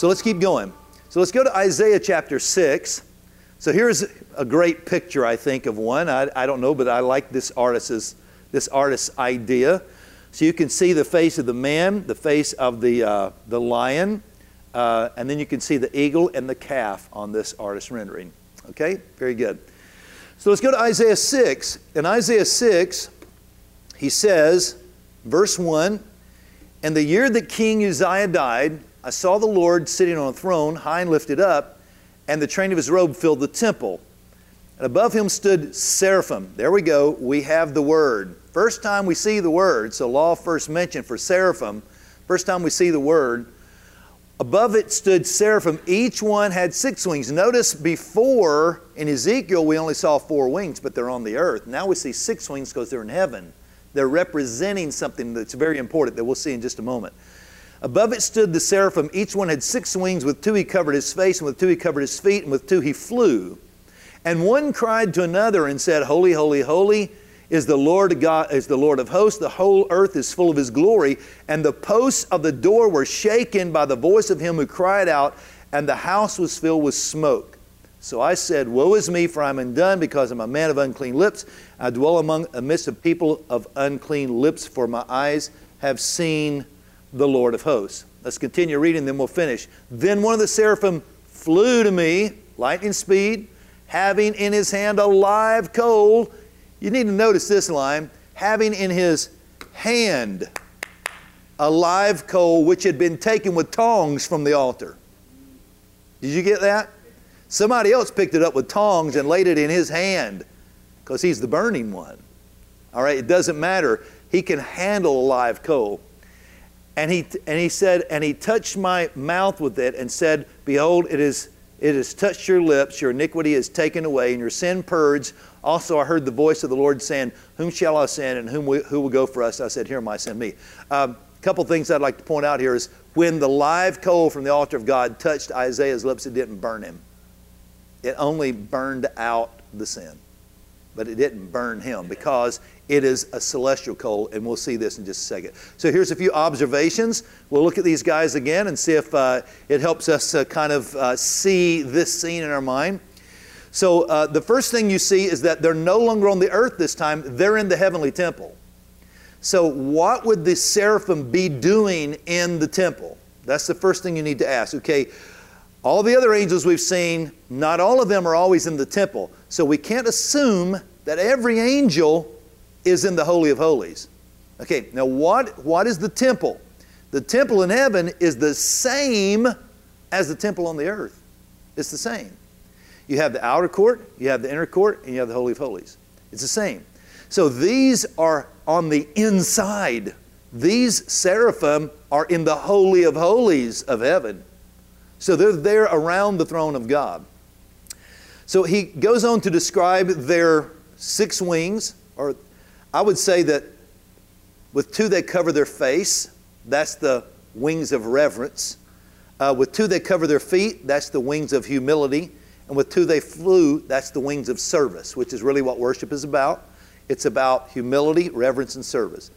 So let's keep going. So let's go to Isaiah chapter 6. So here's a great picture, I think, of one. I, I don't know, but I like this artist's, this artist's idea. So you can see the face of the man, the face of the, uh, the lion, uh, and then you can see the eagle and the calf on this artist rendering. Okay, very good. So let's go to Isaiah 6. In Isaiah 6, he says, verse 1 And the year that King Uzziah died, I saw the Lord sitting on a throne, high and lifted up, and the train of his robe filled the temple. And above him stood seraphim. There we go. We have the word. First time we see the word, so law first mentioned for seraphim, first time we see the word. Above it stood seraphim. Each one had six wings. Notice before in Ezekiel we only saw four wings, but they're on the earth. Now we see six wings because they're in heaven. They're representing something that's very important that we'll see in just a moment. Above it stood the seraphim. Each one had six wings. With two he covered his face, and with two he covered his feet, and with two he flew. And one cried to another and said, Holy, holy, holy is the Lord God, is the Lord of hosts. The whole earth is full of his glory. And the posts of the door were shaken by the voice of him who cried out, and the house was filled with smoke. So I said, Woe is me, for I'm undone, because I'm a man of unclean lips. I dwell among amidst a people of unclean lips, for my eyes have seen the Lord of hosts. Let's continue reading, then we'll finish. Then one of the seraphim flew to me, lightning speed, having in his hand a live coal you need to notice this line having in his hand a live coal which had been taken with tongs from the altar. Did you get that? Somebody else picked it up with tongs and laid it in his hand because he's the burning one. All right, it doesn't matter. He can handle a live coal. And he, and he said, and he touched my mouth with it and said, Behold, it is it has touched your lips, your iniquity is taken away, and your sin purged. Also, I heard the voice of the Lord saying, Whom shall I send, and whom will, who will go for us? I said, Here am I, send me. A um, couple things I'd like to point out here is when the live coal from the altar of God touched Isaiah's lips, it didn't burn him, it only burned out the sin but it didn't burn him because it is a celestial coal, and we'll see this in just a second. So here's a few observations. We'll look at these guys again and see if uh, it helps us uh, kind of uh, see this scene in our mind. So uh, the first thing you see is that they're no longer on the earth this time, they're in the heavenly temple. So, what would the seraphim be doing in the temple? That's the first thing you need to ask. Okay, all the other angels we've seen, not all of them are always in the temple. So we can't assume that every angel is in the Holy of Holies. Okay, now what, what is the temple? The temple in heaven is the same as the temple on the earth. It's the same. You have the outer court, you have the inner court, and you have the Holy of Holies. It's the same. So these are on the inside. These seraphim are in the Holy of Holies of heaven. So they're there around the throne of God. So he goes on to describe their six wings, or I would say that with two they cover their face, that's the wings of reverence. Uh, with two they cover their feet, that's the wings of humility. And with two they flew, that's the wings of service, which is really what worship is about. It's about humility, reverence, and service.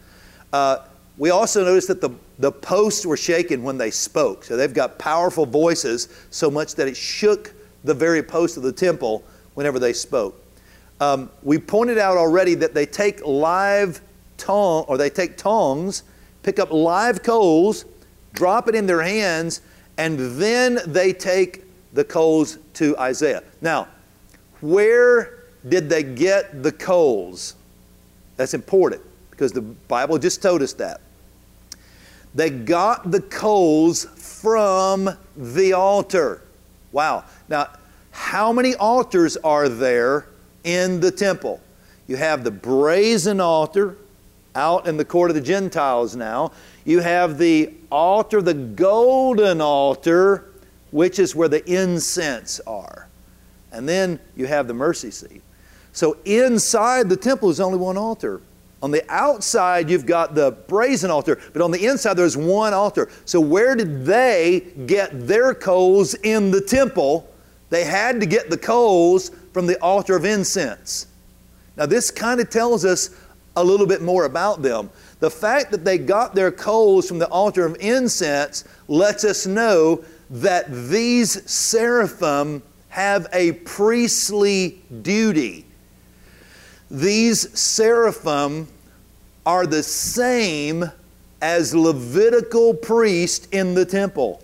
Uh, we also notice that the, the posts were shaken when they spoke. So they've got powerful voices so much that it shook the very post of the temple whenever they spoke. Um, we pointed out already that they take live tong or they take tongs, pick up live coals, drop it in their hands, and then they take the coals to Isaiah. Now, where did they get the coals? That's important because the Bible just told us that. They got the coals from the altar. Wow. Now, how many altars are there in the temple? You have the brazen altar out in the court of the Gentiles now. You have the altar, the golden altar, which is where the incense are. And then you have the mercy seat. So inside the temple is only one altar. On the outside, you've got the brazen altar, but on the inside, there's one altar. So, where did they get their coals in the temple? They had to get the coals from the altar of incense. Now, this kind of tells us a little bit more about them. The fact that they got their coals from the altar of incense lets us know that these seraphim have a priestly duty. These seraphim are the same as Levitical priests in the temple,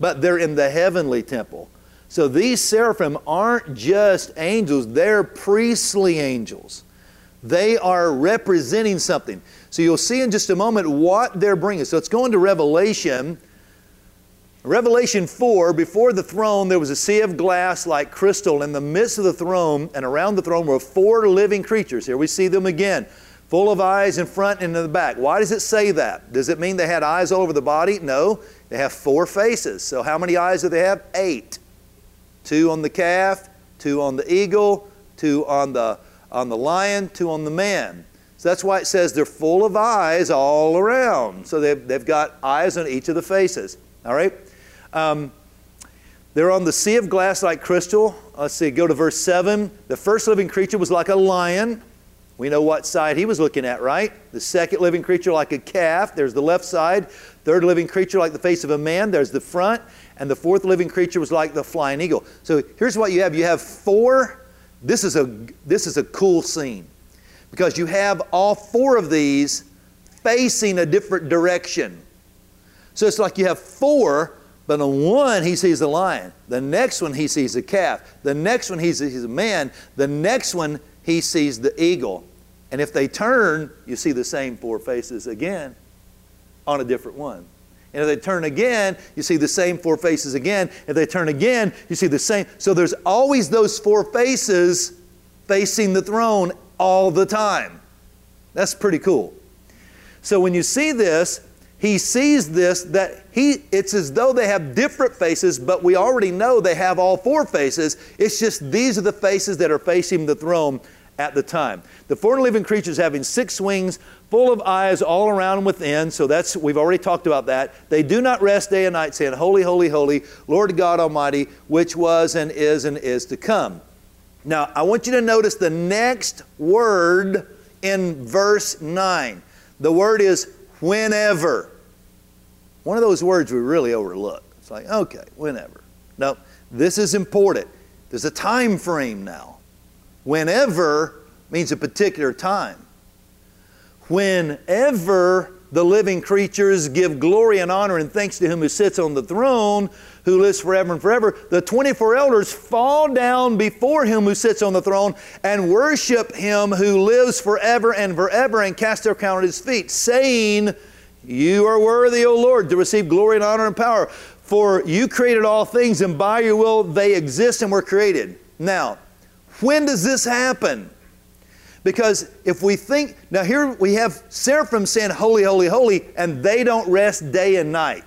but they're in the heavenly temple. So these seraphim aren't just angels, they're priestly angels. They are representing something. So you'll see in just a moment what they're bringing. So let's go into Revelation. Revelation 4, before the throne, there was a sea of glass like crystal. In the midst of the throne and around the throne were four living creatures. Here we see them again, full of eyes in front and in the back. Why does it say that? Does it mean they had eyes all over the body? No. They have four faces. So how many eyes do they have? Eight two on the calf, two on the eagle, two on the, on the lion, two on the man. So that's why it says they're full of eyes all around. So they've, they've got eyes on each of the faces. All right? Um, they're on the sea of glass like crystal. Let's see, go to verse 7. The first living creature was like a lion. We know what side he was looking at, right? The second living creature like a calf. There's the left side. Third living creature like the face of a man. There's the front and the fourth living creature was like the flying eagle. So here's what you have you have four. This is a, this is a cool scene because you have all four of these facing a different direction. So it's like you have four, but on one he sees a lion, the next one he sees a calf, the next one he sees a man, the next one he sees the eagle. And if they turn, you see the same four faces again on a different one. And if they turn again, you see the same four faces again. If they turn again, you see the same. So there's always those four faces facing the throne all the time. That's pretty cool. So when you see this, he sees this that he it's as though they have different faces, but we already know they have all four faces. It's just these are the faces that are facing the throne at the time. The four living creatures having six wings, full of eyes all around and within. So that's we've already talked about that. They do not rest day and night, saying, Holy, holy, holy, Lord God Almighty, which was and is and is to come. Now I want you to notice the next word in verse 9. The word is whenever. One of those words we really overlook. It's like, okay, whenever. No, this is important. There's a time frame now. Whenever means a particular time. Whenever the living creatures give glory and honor and thanks to Him who sits on the throne, who lives forever and forever, the 24 elders fall down before Him who sits on the throne and worship Him who lives forever and forever and cast their crown at His feet, saying, You are worthy, O Lord, to receive glory and honor and power. For you created all things, and by your will they exist and were created. Now, when does this happen? Because if we think, now here we have seraphim saying, Holy, holy, holy, and they don't rest day and night.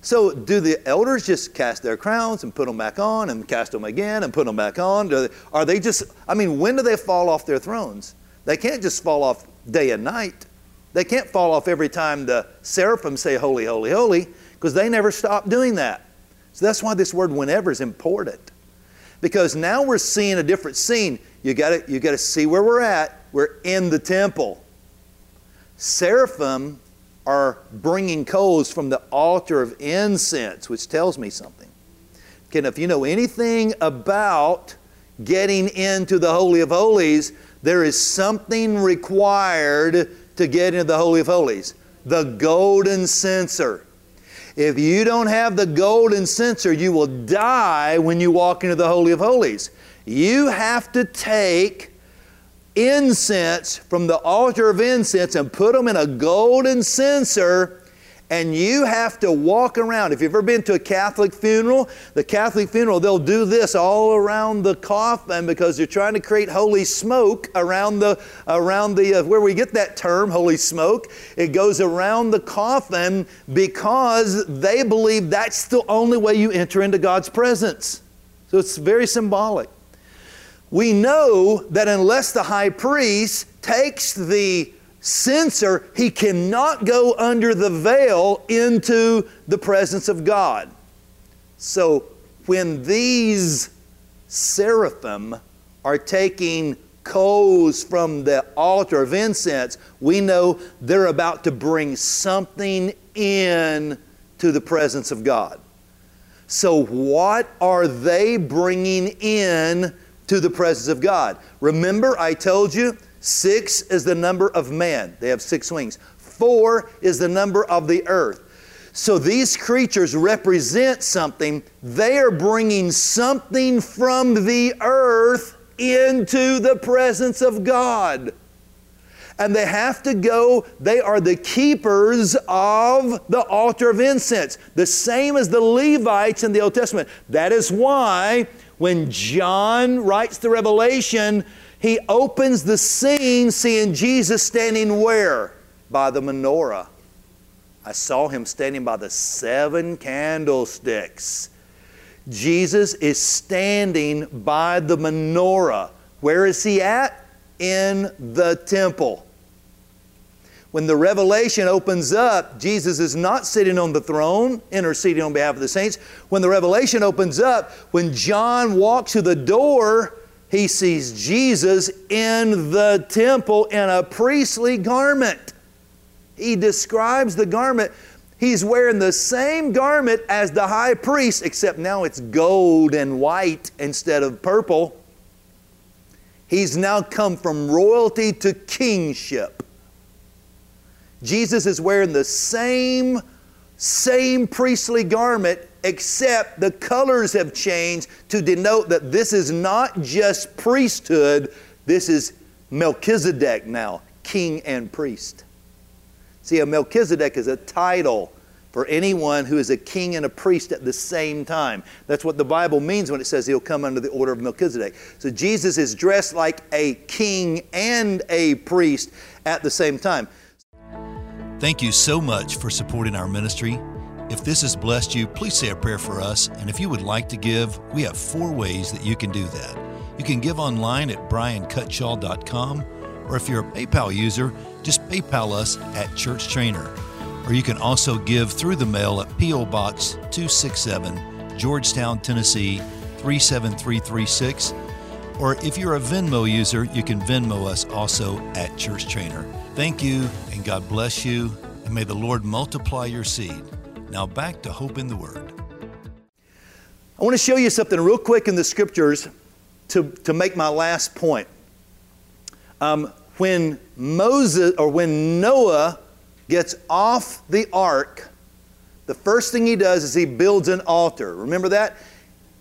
So do the elders just cast their crowns and put them back on and cast them again and put them back on? They, are they just, I mean, when do they fall off their thrones? They can't just fall off day and night. They can't fall off every time the seraphim say, Holy, holy, holy, because they never stop doing that. So that's why this word whenever is important because now we're seeing a different scene. You got you to see where we're at. We're in the temple. Seraphim are bringing coals from the altar of incense, which tells me something. Okay, if you know anything about getting into the Holy of Holies, there is something required to get into the Holy of Holies the golden censer. If you don't have the golden censer, you will die when you walk into the Holy of Holies. You have to take incense from the altar of incense and put them in a golden censer and you have to walk around. If you've ever been to a Catholic funeral, the Catholic funeral, they'll do this all around the coffin because they're trying to create holy smoke around the, around the, uh, where we get that term, holy smoke. It goes around the coffin because they believe that's the only way you enter into God's presence. So it's very symbolic. We know that unless the high priest takes the censer, he cannot go under the veil into the presence of God. So when these seraphim are taking coals from the altar of incense, we know they're about to bring something in to the presence of God. So, what are they bringing in to the presence of God? Remember, I told you six is the number of man, they have six wings. Four is the number of the earth. So these creatures represent something. They are bringing something from the earth into the presence of God. And they have to go, they are the keepers of the altar of incense, the same as the Levites in the Old Testament. That is why when John writes the Revelation, he opens the scene seeing Jesus standing where? By the menorah. I saw him standing by the seven candlesticks. Jesus is standing by the menorah. Where is he at? In the temple. When the revelation opens up, Jesus is not sitting on the throne, interceding on behalf of the saints. When the revelation opens up, when John walks to the door, he sees Jesus in the temple in a priestly garment. He describes the garment. He's wearing the same garment as the high priest, except now it's gold and white instead of purple. He's now come from royalty to kingship. Jesus is wearing the same, same priestly garment, except the colors have changed to denote that this is not just priesthood, this is Melchizedek now, king and priest. See, a Melchizedek is a title for anyone who is a king and a priest at the same time. That's what the Bible means when it says he'll come under the order of Melchizedek. So Jesus is dressed like a king and a priest at the same time. Thank you so much for supporting our ministry. If this has blessed you, please say a prayer for us. And if you would like to give, we have four ways that you can do that. You can give online at briancutshaw.com, or if you're a PayPal user, just PayPal us at Church Trainer. Or you can also give through the mail at P.O. Box 267, Georgetown, Tennessee 37336. Or if you're a Venmo user, you can Venmo us also at Church Trainer. Thank you, and God bless you, and may the Lord multiply your seed. Now back to Hope in the Word. I want to show you something real quick in the scriptures to, to make my last point. Um, when Moses or when Noah gets off the ark, the first thing he does is he builds an altar. Remember that?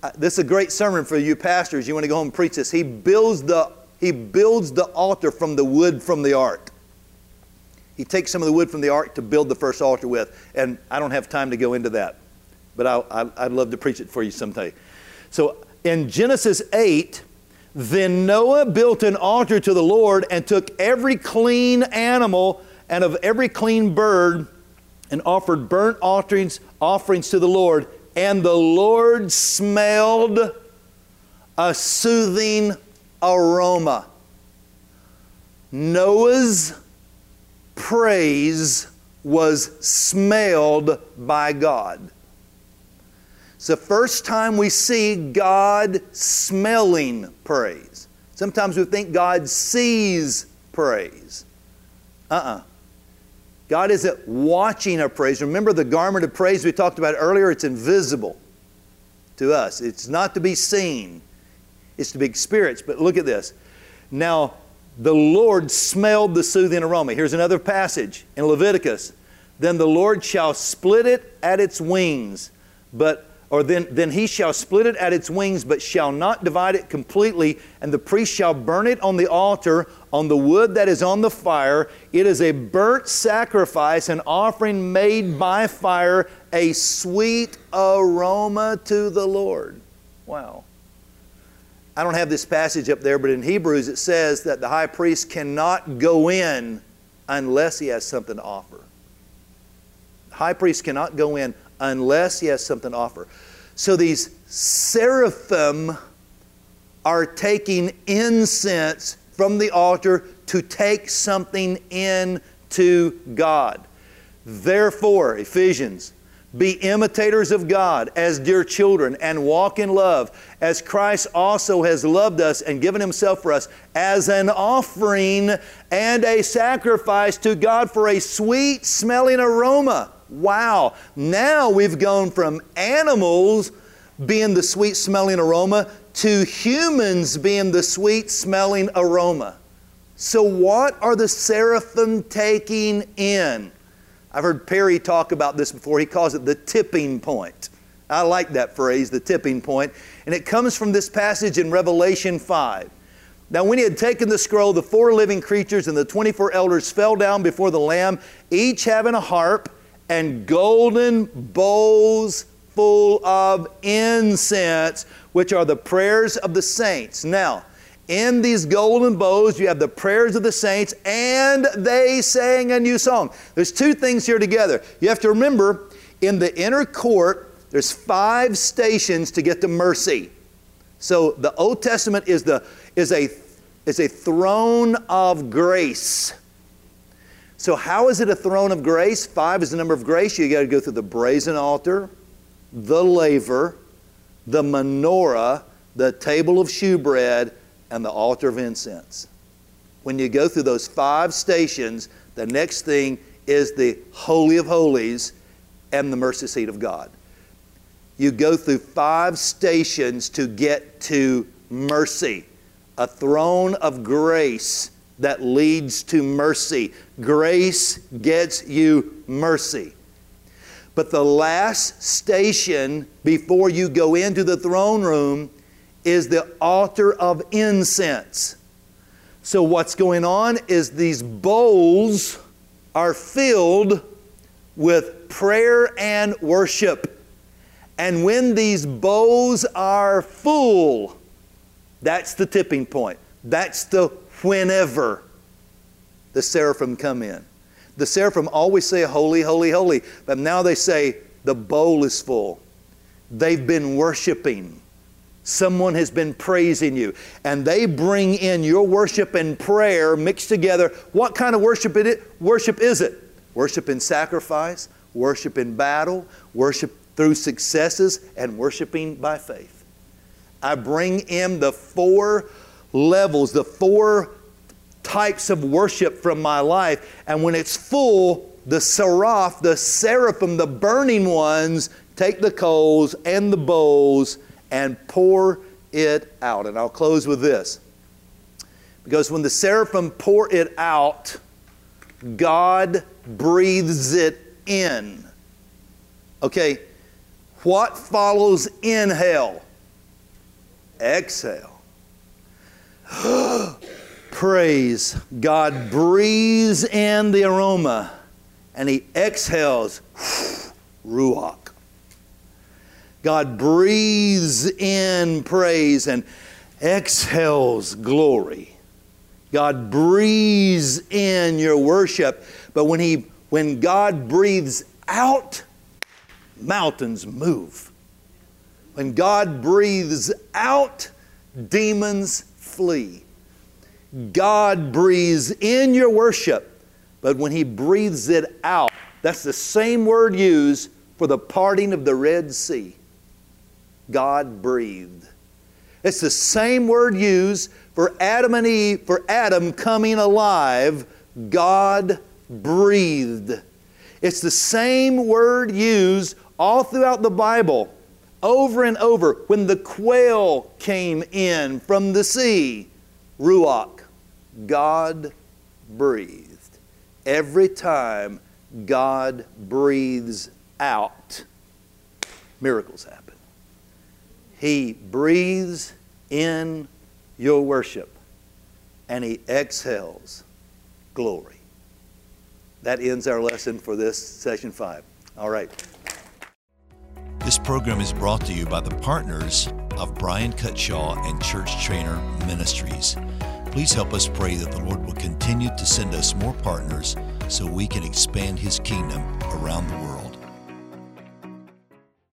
Uh, this is a great sermon for you pastors. You want to go home and preach this. He builds the he builds the altar from the wood from the ark. He takes some of the wood from the ark to build the first altar with, and I don't have time to go into that, but I, would love to preach it for you someday. So in Genesis 8, then Noah built an altar to the Lord and took every clean animal and of every clean bird and offered burnt offerings, offerings to the Lord. And the Lord smelled a soothing aroma. Noah's praise was smelled by God. It's the first time we see God smelling praise. Sometimes we think God sees praise. Uh uh-uh. uh God isn't watching our praise. Remember the garment of praise we talked about earlier? It's invisible to us, it's not to be seen, it's to be experienced. But look at this. Now, the Lord smelled the soothing aroma. Here's another passage in Leviticus. Then the Lord shall split it at its wings, but or then, then he shall split it at its wings, but shall not divide it completely, and the priest shall burn it on the altar on the wood that is on the fire. It is a burnt sacrifice, an offering made by fire, a sweet aroma to the Lord. Wow. I don't have this passage up there, but in Hebrews it says that the high priest cannot go in unless he has something to offer. The high priest cannot go in unless he has something to offer. So these seraphim are taking incense from the altar to take something in to God. Therefore, Ephesians, be imitators of God as dear children and walk in love, as Christ also has loved us and given himself for us as an offering and a sacrifice to God for a sweet smelling aroma. Wow. Now we've gone from animals being the sweet smelling aroma to humans being the sweet smelling aroma. So, what are the seraphim taking in? I've heard Perry talk about this before. He calls it the tipping point. I like that phrase, the tipping point. And it comes from this passage in Revelation 5. Now, when he had taken the scroll, the four living creatures and the 24 elders fell down before the Lamb, each having a harp and golden bowls full of incense, which are the prayers of the saints. Now, in these golden bowls, you have the prayers of the saints, and they sang a new song. There's two things here together. You have to remember, in the inner court, there's five stations to get to mercy. So the Old Testament is, the, is, a, is a throne of grace. So, how is it a throne of grace? Five is the number of grace. You got to go through the brazen altar, the laver, the menorah, the table of shewbread, and the altar of incense. When you go through those five stations, the next thing is the Holy of Holies and the mercy seat of God. You go through five stations to get to mercy, a throne of grace that leads to mercy. Grace gets you mercy. But the last station before you go into the throne room is the altar of incense. So, what's going on is these bowls are filled with prayer and worship. And when these bowls are full, that's the tipping point. That's the whenever the seraphim come in. The seraphim always say, Holy, holy, holy, but now they say, The bowl is full. They've been worshiping. Someone has been praising you. And they bring in your worship and prayer mixed together. What kind of worship, it, worship is it? Worship in sacrifice, worship in battle, worship through successes, and worshiping by faith. I bring in the four levels, the four types of worship from my life. And when it's full, the seraph, the seraphim, the burning ones, take the coals and the bowls and pour it out. And I'll close with this. Because when the seraphim pour it out, God breathes it in. Okay, what follows inhale? Exhale. Praise. God breathes in the aroma and he exhales ruach. God breathes in praise and exhales glory. God breathes in your worship, but when he when God breathes out, mountains move. When God breathes out, demons flee. God breathes in your worship, but when he breathes it out, that's the same word used for the parting of the Red Sea. God breathed. It's the same word used for Adam and Eve, for Adam coming alive. God breathed. It's the same word used all throughout the Bible, over and over. When the quail came in from the sea, Ruach, God breathed. Every time God breathes out, miracles happen. He breathes in your worship and He exhales glory. That ends our lesson for this session five. All right. This program is brought to you by the partners of Brian Cutshaw and Church Trainer Ministries. Please help us pray that the Lord will continue to send us more partners so we can expand His kingdom around the world.